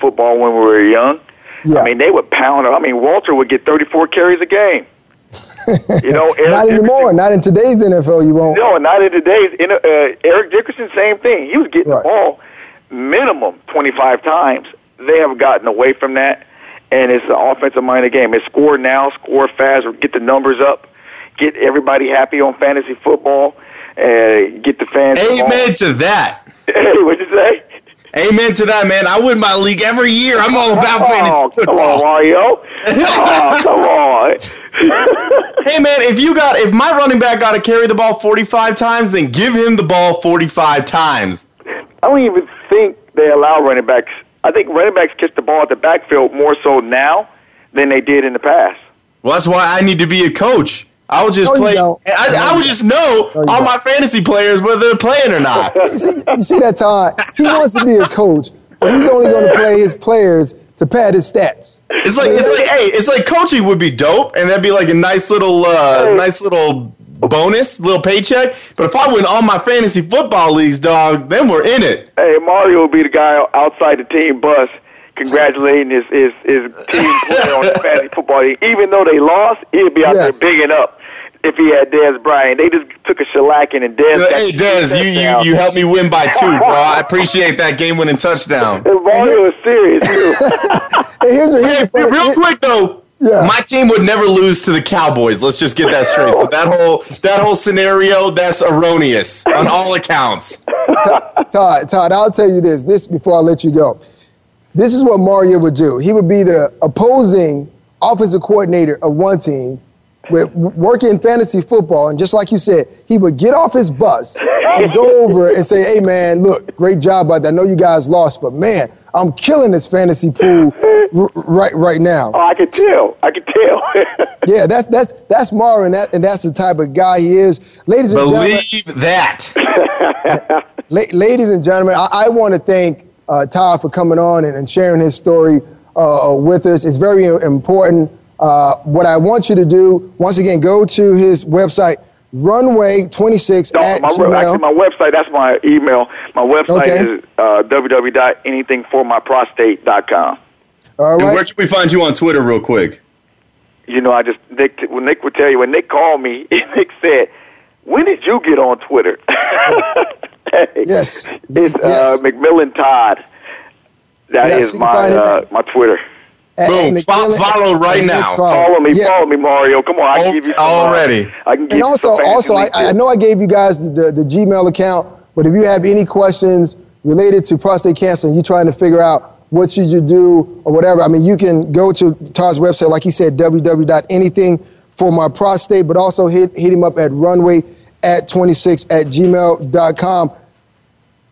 football when we were young. Yeah. I mean, they would pound. I mean, Walter would get 34 carries a game. You know, Eric Not anymore. Dickerson- Not in today's NFL, you won't. No, not in today's. In, uh, Eric Dickerson, same thing. He was getting Right. the ball minimum 25 times. They have gotten away from that, and it's an offensive minded game. It's score now, score fast, or get the numbers up, get everybody happy on fantasy football, uh, get the fans. Amen to that. Hey, what'd you say? Amen to that, man. I win my league every year. I'm all about oh, fantasy come on, football. Mario. oh, come on. Hey, man, if you got if my running back got to carry the ball 45 times, then give him the ball 45 times. I don't even think they allow running backs. I think running backs catch the ball at the backfield more so now than they did in the past. Well, that's why I need to be a coach. I would just No, play. don't. I, I would just know No, all don't. my fantasy players whether they're playing or not. See, see, you see that, Todd? He wants to be a coach, but he's only going to play his players to pad his stats. It's like it's like hey, it's like coaching would be dope, and that'd be like a nice little uh, nice little bonus, little paycheck. But if I win all my fantasy football leagues, dog, then we're in it. Hey, Mario will be the guy outside the team bus congratulating his his, his team player on the fantasy football team. Even though they lost, he'd be out Yes. there bigging up if he had Dez Bryant. They just took a shellacking and Dez. Hey, two Dez, you, you you helped me win by two, bro. I appreciate that game-winning touchdown. And Mario is serious too. Hey, here's a, here's Hey, real quick though, Yeah. my team would never lose to the Cowboys. Let's just get that straight. So that whole that whole scenario that's erroneous on all accounts. Todd, Todd, I'll tell you this, this before I let you go. This is what Mario would do. He would be the opposing offensive coordinator of one team with working fantasy football, and just like you said, he would get off his bus and go over and say, "Hey, man, look, great job out there. I know you guys lost, but man, I'm killing this fantasy pool r- right right now." oh, I could tell. I could tell. Yeah, that's that's that's Mario, and, that, and that's the type of guy he is. Ladies and gentlemen, Believe that. La- ladies and gentlemen, I, I want to thank uh, Todd for coming on and, and sharing his story uh, with us. It's very important. Uh, what I want you to do, once again, go to his website, runway26 No, at my, Gmail. actually, my website, that's my email. My website Okay. is uh, www.anythingformyprostate.com. All And where right. can we find you on Twitter, real quick? You know, I just, Nick, when Nick would tell you, when Nick called me, Nick said, when did you get on Twitter? Yes. It's Yes. uh, McMillon Todd. That Yes, is my uh, my Twitter. At- Boom. at Fo- McMillon- follow right at now. Follow me, Yeah. follow me, Mario. Come on, I can give you some, already. Uh, I can give And also, some also, I, I know I gave you guys the, the Gmail account, but if you have any questions related to prostate cancer and you're trying to figure out what should you do or whatever, I mean, you can go to Todd's website, like he said, www.anything for my prostate, but also hit, hit him up at runway at 26 at gmail.com.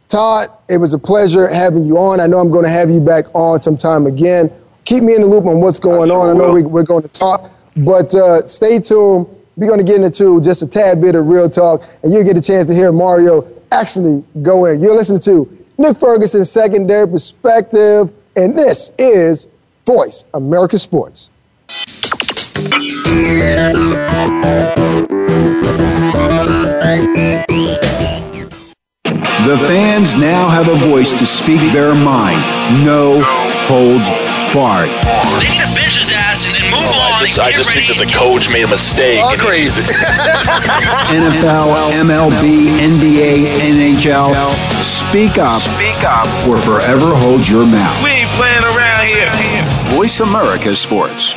Todd, it was a pleasure having you on. I know I'm going to have you back on sometime again. Keep me in the loop on what's going I sure on. I know will. we, we're going to talk, but uh, stay tuned. We're going to get into just a tad bit of real talk, and you'll get a chance to hear Mario actually go in. You're listening to Nick Ferguson's Secondary Perspective, and this is Voice America Sports. The fans now have a voice to speak their mind. No holds Bart. They need to bench his ass and then move oh, on. I just, and I get just think that the coach made a mistake. All crazy. NFL, MLB, NBA, NHL. Speak up. Speak up. Or forever hold your mouth. We ain't playing around here. Voice America Sports.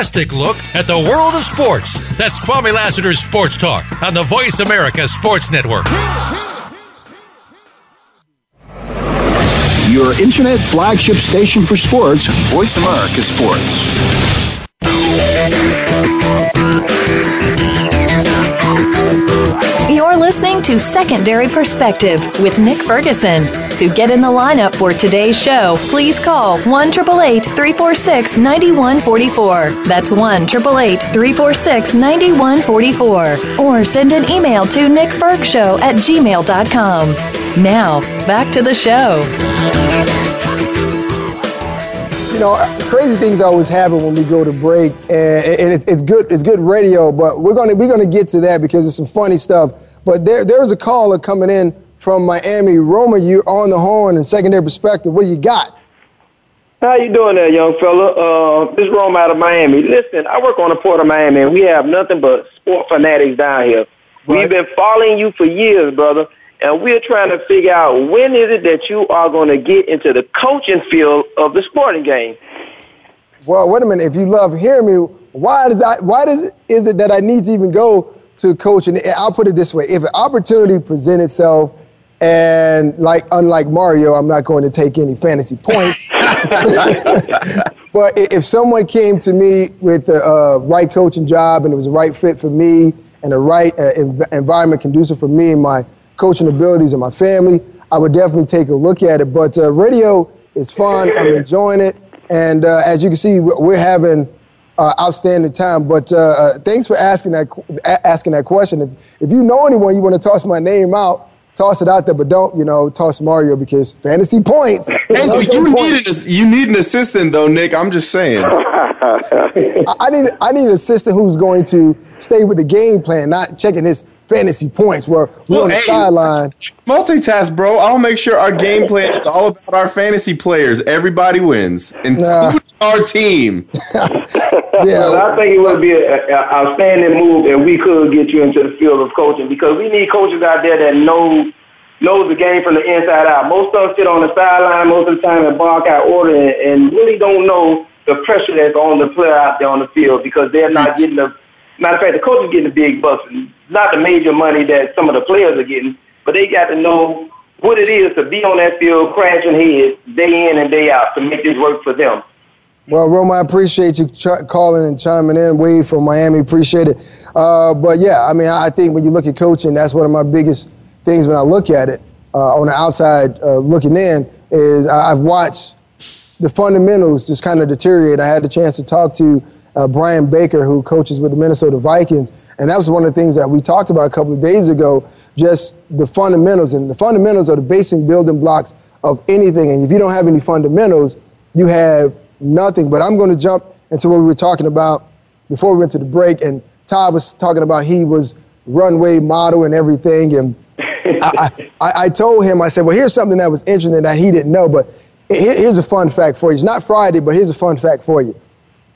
look at the world of sports. That's Kwame Lassiter's Sports Talk on the Voice America Sports Network. Your internet flagship station for sports. Voice America Sports. To Secondary Perspective with Nick Ferguson. To get in the lineup for today's show, please call 1 346 9144. That's 1 346 9144. Or send an email to nickfergshow at gmail.com. Now, back to the show. Know, crazy things always happen when we go to break, and, and it's, it's good. It's good radio, but we're gonna we're gonna get to that because it's some funny stuff. But there there's a caller coming in from Miami. Roma, you're on the horn and secondary perspective. What do you got? How you doing there, young fella? Uh, this is Rome out of Miami. Listen, I work on the port of Miami, and we have nothing but sport fanatics down here. We've been following you for years, brother, and we're trying to figure out when is it that you are going to get into the coaching field of the sporting game. Well, wait a minute. If you love hearing me, why does I why does is it that I need to even go to coaching? I'll put it this way: if an opportunity presents itself, and like unlike Mario, I'm not going to take any fantasy points. but if someone came to me with the uh, right coaching job and it was the right fit for me and the right uh, env- environment conducive for me and my coaching abilities and my family, I would definitely take a look at it. But uh, radio is fun. I'm enjoying it, and uh, as you can see, we- we're having uh, outstanding time. But uh, uh, thanks for asking that qu- a- asking that question. If, if you know anyone you want to toss my name out, toss it out there. But don't you know toss Mario because fantasy points. Hey, you points. need, an, you need an assistant though, Nick. I'm just saying. I I need I need an assistant who's going to stay with the game plan, not checking his fantasy points. Where we're Well, on the hey, sideline. Multitask, bro. I'll make sure our game plan is all about our fantasy players. Everybody wins, including our team. Well, I think it would be an outstanding move if we could get you into the field of coaching because we need coaches out there that know knows the game from the inside out. Most of them sit on the sideline most of the time and bark out order and, and really don't know the pressure that's on the player out there on the field because they're not getting the matter of fact the coaches getting the big bucks, not the major money that some of the players are getting, but they got to know what it is to be on that field crashing heads day in and day out to make this work for them. Well, Roma, I appreciate you ch- calling and chiming in. Wade from Miami, appreciate it. Uh, but yeah, I mean, I think when you look at coaching, that's one of my biggest things when I look at it uh, on the outside uh, looking in. Is I've watched the fundamentals just kind of deteriorate. I had the chance to talk to uh, Brian Baker, who coaches with the Minnesota Vikings, and that was one of the things that we talked about a couple of days ago. Just the fundamentals, and the fundamentals are the basic building blocks of anything. And if you don't have any fundamentals, you have nothing. But I'm going to jump into what we were talking about before we went to the break, and Todd was talking about he was runway model and everything, and I, I, I told him, I said, well, here's something that was interesting that he didn't know, but here's a fun fact for you. It's not Friday, but here's a fun fact for you.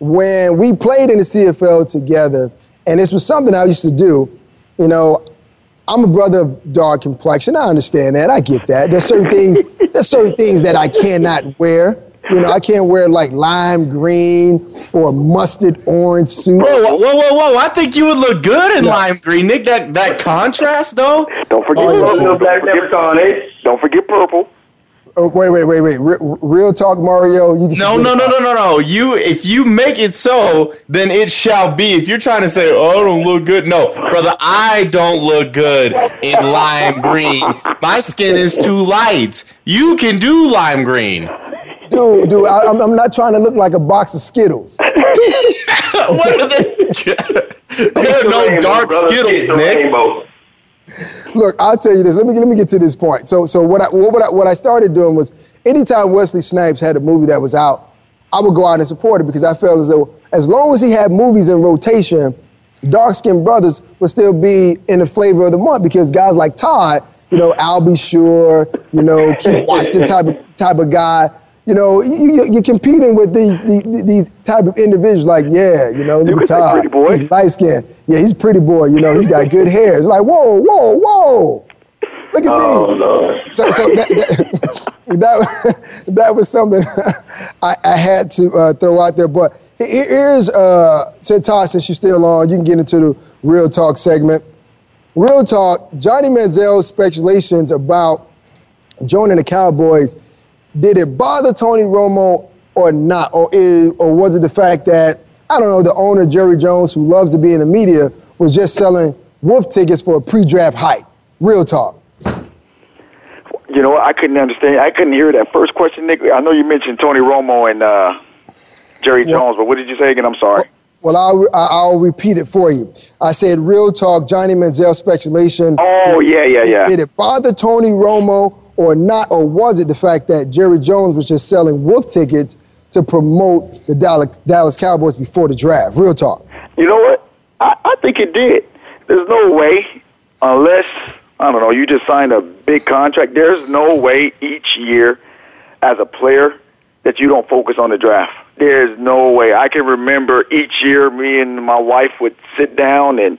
When we played in the CFL together, and this was something I used to do, you know, I'm a brother of dark complexion. I understand that. I get that. There's certain things. There's certain things that I cannot wear. You know, I can't wear like lime green or mustard orange suit. Whoa, whoa, whoa, whoa! I think you would look good in lime green, Nick. That that contrast, though. Don't forget Oh, purple. yeah. Black leprechaun? Don't forget purple. Oh, wait, wait, wait, wait. Re- real talk, Mario. You No, no, no, no, no, no. You, if you make it so, then it shall be. If you're trying to say, "Oh, I don't look good," no, brother, I don't look good in lime green. My skin is too light. You can do lime green. Dude, dude, I, I'm, I'm not trying to look like a box of Skittles. what are they? there are no dark Skittles, Nick. Look, I'll tell you this. Let me let me get to this point. So so what I what I, what I started doing was anytime Wesley Snipes had a movie that was out, I would go out and support it because I felt as though as long as he had movies in rotation, dark skinned brothers would still be in the flavor of the month because guys like Todd, you know, I'll be sure, you know, Keith Washington type of type of guy. You know, you, you- you're competing with these, these these type of individuals. Like, yeah, you know, look at Todd. He's light skinned. Yeah, he's a pretty boy. You know, he's got good hair. It's like, whoa, whoa, whoa. Look at me. So, so that, that, that, that was something I, I had to uh, throw out there. But he- he- here's, uh, said Todd, since you're still on, you can get into the real talk segment. Real talk, Johnny Manziel's speculations about joining the Cowboys, did it bother Tony Romo or not? Or, is, or was it the fact that, I don't know, the owner, Jerry Jones, who loves to be in the media, was just selling wolf tickets for a pre draft hype? Real talk. You know. I couldn't understand. I couldn't hear that first question, Nick. I know you mentioned Tony Romo and uh, Jerry Jones, but what did you say again? I'm sorry. Well, I'll, I'll repeat it for you. I said, real talk, Johnny Manziel speculation. Oh, Did- yeah, yeah, did- yeah. Did it bother Tony Romo or not? Or was it the fact that Jerry Jones was just selling wolf tickets to promote the Dallas, Cowboys before the draft? Real talk. You know what? I, I think it did. There's no way, unless, I don't know, you just signed a big contract, there's no way each year as a player that you don't focus on the draft. There's no way. I can remember each year me and my wife would sit down and,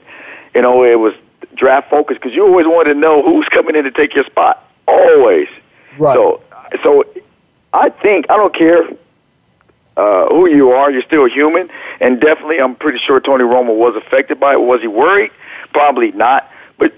you know, it was draft focused because you always wanted to know who's coming in to take your spot. Always. Right. So, so I think, I don't care uh, who you are, you're still human. And definitely, I'm pretty sure Tony Romo was affected by it. Was he worried? Probably not. But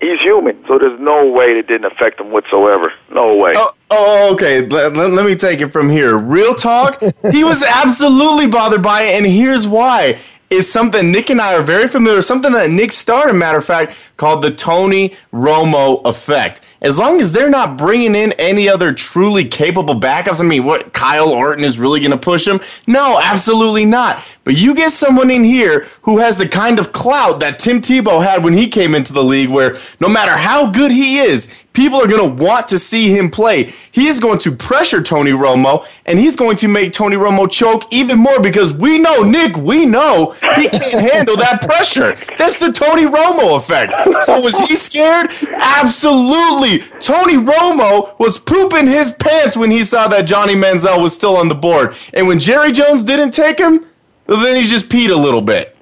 he's human, so there's no way it didn't affect him whatsoever. No way. Oh, oh okay. Let, let- let me take it from here. Real talk. he was absolutely bothered by it, and here's why. It's something Nick and I are very familiar. Something that Nick started, matter of fact, called the Tony Romo effect. As long as they're not bringing in any other truly capable backups, I mean, what Kyle Orton is really going to push him? No, absolutely not. But you get someone in here who has the kind of clout that Tim Tebow had when he came into the league, where no matter how good he is, people are going to want to see him play. He is going to pressure Tony Romo, and he's going to make Tony Romo choke even more because we know, Nick, we know he can't handle that pressure. That's the Tony Romo effect. So was he scared? Absolutely. Tony Romo was pooping his pants when he saw that Johnny Manziel was still on the board. And when Jerry Jones didn't take him, then he just peed a little bit.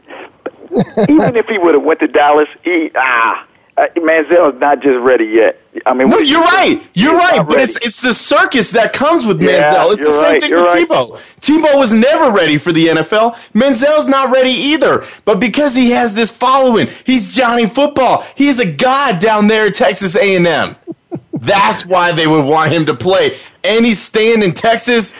Even if he would have went to Dallas, he ah, uh, Manziel is not just ready yet. I mean, No, you're right. You're right. But ready. it's it's the circus that comes with Yeah, Manziel. It's the same right, thing with right. Tebow. Tebow was never ready for the NFL. Manziel's not ready either. But because he has this following, he's Johnny Football. He's a god down there at Texas A&M. That's why they would want him to play. And he's staying in Texas.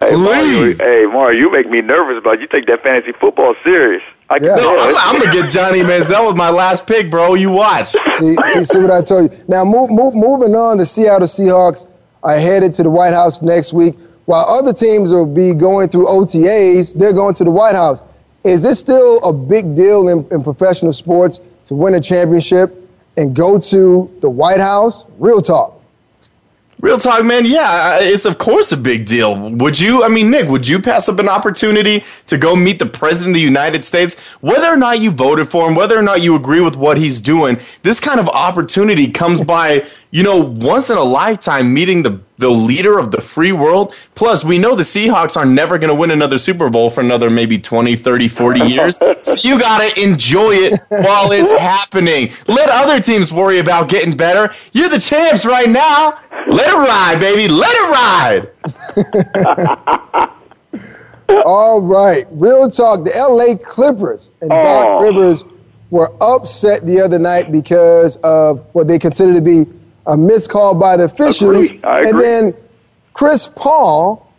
Hey, Mario, Please. hey, Mario, you make me nervous about you take that fantasy football serious. I can Yeah. tell. No, I'm, I'm gonna get Johnny Manziel with my last pick, bro. You watch. See, see, see what I told you. Now, move, move, moving on, the Seattle Seahawks are headed to the White House next week. While other teams will be going through OTAs, they're going to the White House. Is this still a big deal in, in professional sports to win a championship and go to the White House? Real talk. Real talk, man. Yeah, it's of course a big deal. Would you, I mean, Nick, would you pass up an opportunity to go meet the President of the United States? Whether or not you voted for him, whether or not you agree with what he's doing, this kind of opportunity comes by, you know, once in a lifetime meeting the, the leader of the free world. Plus, we know the Seahawks are never going to win another Super Bowl for another maybe 20, 30, 40 years. so you got to enjoy it while it's happening. Let other teams worry about getting better. You're the champs right now. Let it ride, baby. Let it ride. All right, real talk. The LA Clippers and Doc Oh. Rivers were upset the other night because of what they consider to be a missed call by the officials. Agree. I And then Chris Paul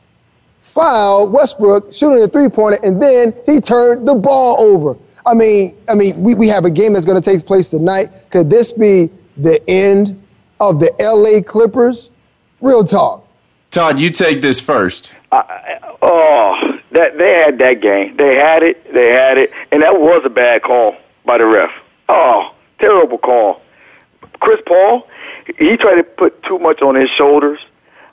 fouled Westbrook shooting a three-pointer, and then he turned the ball over. I mean, I mean, we, we have a game that's going to take place tonight. Could this be the end of the LA Clippers? Real talk. Todd, you take this first. Oh, that they had that game. They had it. They had it, and that was a bad call by the ref. Oh, terrible call. Chris Paul, he tried to put too much on his shoulders.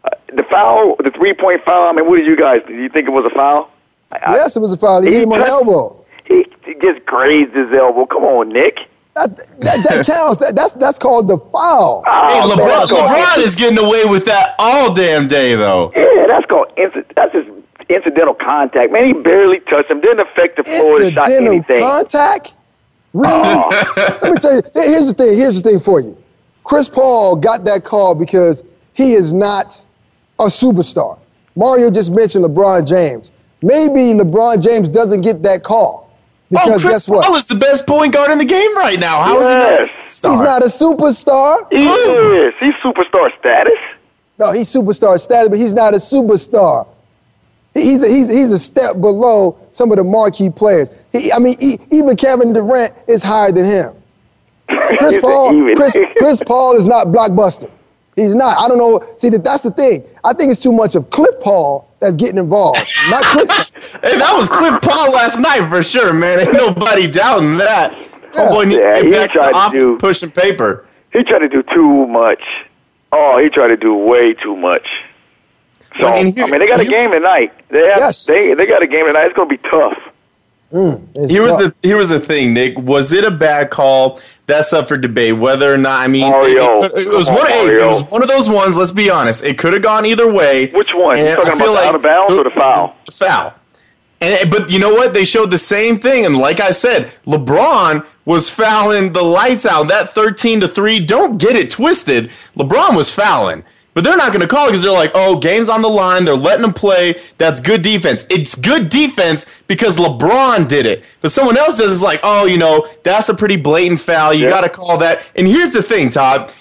Uh, the foul, the three-point foul. I mean, what did you guys? Do you think it was a foul? yes, it was a foul. He hit him on the elbow. He, he just grazed his elbow. Come on, Nick. That, that, that counts. That, that's that's called the foul. Hey, Oh, man, LeBron, that's LeBron is getting away with that all damn day, though. Yeah, that's called inci- that's just incidental contact. Man, he barely touched him. Didn't affect the Florida shot Incidental anything. contact? Really? Oh. Let me tell you. Here's the thing. Here's the thing for you. Chris Paul got that call because he is not a superstar. Mario just mentioned LeBron James. Maybe LeBron James doesn't get that call Oh, because Chris guess what? Paul is the best point guard in the game right now. How is Yes. he not a star? He's not a superstar. He is. He's superstar status. No, he's superstar status, but he's not a superstar. He's a, he's, he's a step below some of the marquee players. He, I mean, he, even Kevin Durant is higher than him. Chris Paul. Chris, Chris Paul is not blockbuster. He's not. I don't know. See, that that's the thing. I think it's too much of Cliff Paul that's getting involved, not Chris. Hey, that was Cliff Paul last night for sure, man. Ain't nobody doubting that. Oh boy, needs Yeah, to he get back to tried the to office do- pushing paper. He tried to do too much. Oh, he tried to do way too much. So I and here- mean, they got a game tonight. They have, Yes. they they got a game tonight. It's going to be tough. Mm, it's Here was tough. the here was the thing, Nick. Was it a bad call? That's up for debate. Whether or not, I mean, Mario, it, it- it was come on, one. hey, it was one of those ones. Let's be honest. It could have gone either way. Which one? You And talking I feel about the out of bounds or the foul? Foul. And, but you know what? They showed the same thing. And like I said, LeBron was fouling the lights out. That 13 to 3, don't get it twisted. LeBron was fouling. But they're not going to call because they're like, oh, game's on the line. They're letting them play. That's good defense. It's good defense because LeBron did it. But someone else does is like, oh, you know, that's a pretty blatant foul. You got to call that. And here's the thing, Todd.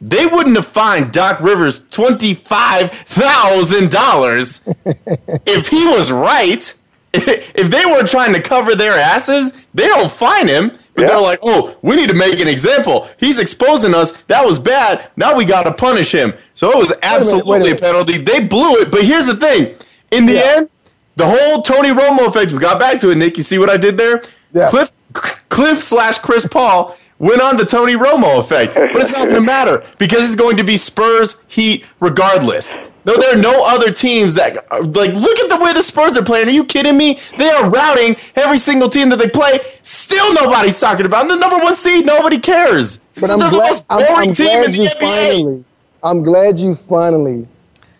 They wouldn't have fined Doc Rivers $25,000 if he was right, if they were trying to cover their asses, they don't fine him. But Yeah. they're like, oh, we need to make an example. He's exposing us. That was bad. Now we got to punish him. So it was minute, wait a absolutely a, minute. penalty. They blew it. But here's the thing in the Yeah. end, the whole Tony Romo effect, we got back to it, Nick. You see what I did there? Yeah. Cliff, Cliff slash Chris Paul went on the Tony Romo effect. But it's not going to matter because it's going to be Spurs Heat regardless. No, there are no other teams that like. Look at the way the Spurs are playing. Are you kidding me? They are routing every single team that they play. Still, nobody's talking about. them. The number one seed, nobody cares. But I'm They're the glad, most I'm, boring I'm team glad in the you NBA. finally, I'm glad you finally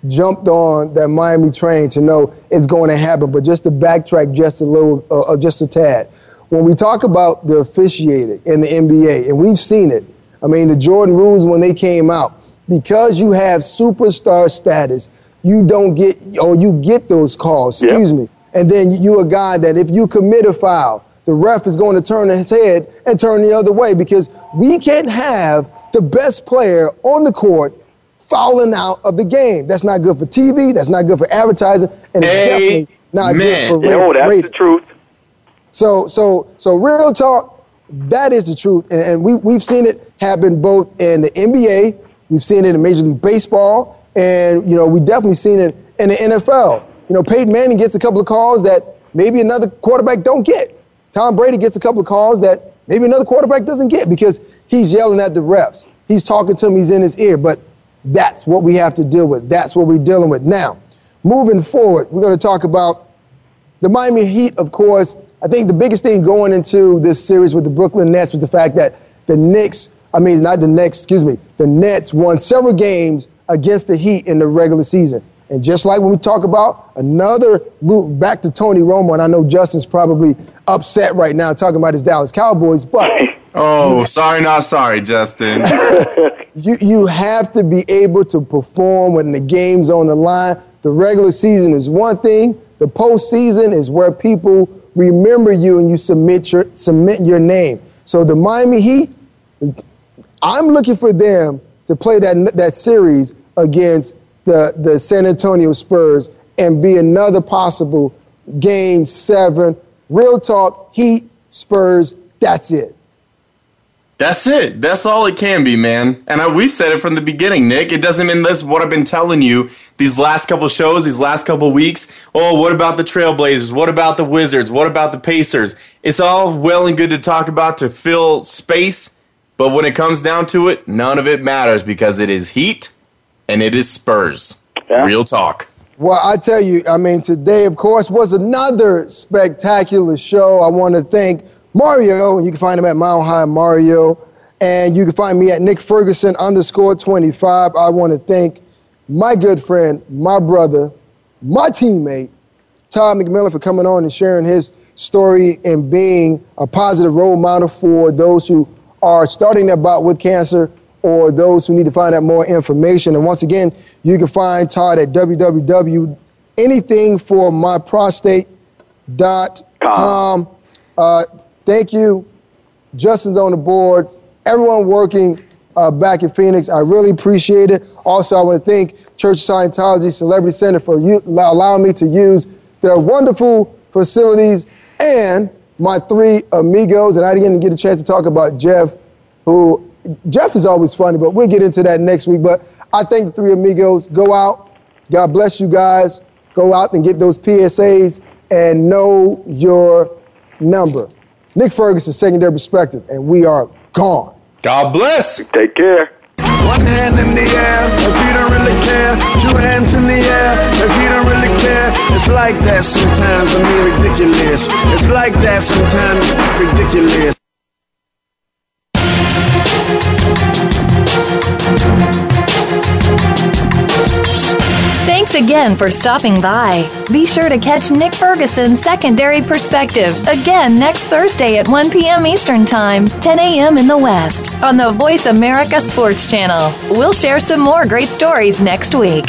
jumped on that Miami train to know it's going to happen. But just to backtrack just a little, uh, uh, just a tad, when we talk about the officiating in the NBA, and we've seen it. I mean, the Jordan rules when they came out, because you have superstar status, you don't get, or you get those calls. Excuse me. And then you're a guy that if you commit a foul, the ref is going to turn his head and turn the other way because we can't have the best player on the court fouling out of the game. That's not good for TV. That's not good for advertising, and it's definitely not good for No, ra- that's the truth. So, so, so, real talk. That is the truth, and, and we we've seen it happen both in the NBA, we've seen it in Major League Baseball, and you know we definitely seen it in the NFL. You know, Peyton Manning gets a couple of calls that maybe another quarterback don't get. Tom Brady gets a couple of calls that maybe another quarterback doesn't get because he's yelling at the refs. He's talking to him. He's in his ear. But that's what we have to deal with. That's what we're dealing with now. Moving forward, we're going to talk about the Miami Heat, of course, I think the biggest thing going into this series with the Brooklyn Nets was the fact that the Knicks, I mean, not the Knicks, excuse me, the Nets won several games against the Heat in the regular season. And just like when we talk about another loop back to Tony Romo, and I know Justin's probably upset right now talking about his Dallas Cowboys, but Oh, sorry, not sorry, Justin. you, you have to be able to perform when the game's on the line. The regular season is one thing. The postseason is where people remember you and you submit your submit your name. So the Miami Heat, I'm looking for them to play that that series against the the San Antonio Spurs and be another possible game seven. Real talk, Heat, Spurs, that's it. That's it. That's all it can be, man. And I, we've said it from the beginning, Nick. It doesn't mean that's what I've been telling you these last couple shows, these last couple weeks. Oh, what about the Trailblazers? What about the Wizards? What about the Pacers? It's all well and good to talk about to fill space, but when it comes down to it, none of it matters because it is Heat and it is Spurs. Yeah. Real talk. Well, I tell you, I mean, today, of course, was another spectacular show. I want to thank Mario, and you can find him at Mile High Mario. And you can find me at Nick Ferguson underscore 25. I want to thank my good friend, my brother, my teammate, Todd McMillon, for coming on and sharing his story and being a positive role model for those who are starting their bout with cancer or those who need to find out more information. And once again, you can find Todd at www.anythingformyprostate.com. Uh, Thank you. Justin's on the boards. Everyone working uh, back in Phoenix. I really appreciate it. Also, I want to thank Church of Scientology Celebrity Center for you, allowing me to use their wonderful facilities and my three amigos. And I didn't get a chance to talk about Jeff, who Jeff is always funny, but we'll get into that next week. But I thank the three amigos. Go out. God bless you guys. Go out and get those PSAs and know your number. Nick Ferguson, secondary perspective, and we are gone. God bless. Take care. One hand in the air if you don't really care. Two hands in the air if you don't really care. It's like that sometimes, I mean ridiculous. It's like that sometimes, ridiculous. Thanks again for stopping by. Be sure to catch Nick Ferguson's Secondary Perspective again next Thursday at 1 p.m. Eastern Time, 10 a.m. in the West, on the Voice America Sports Channel. We'll share some more great stories next week.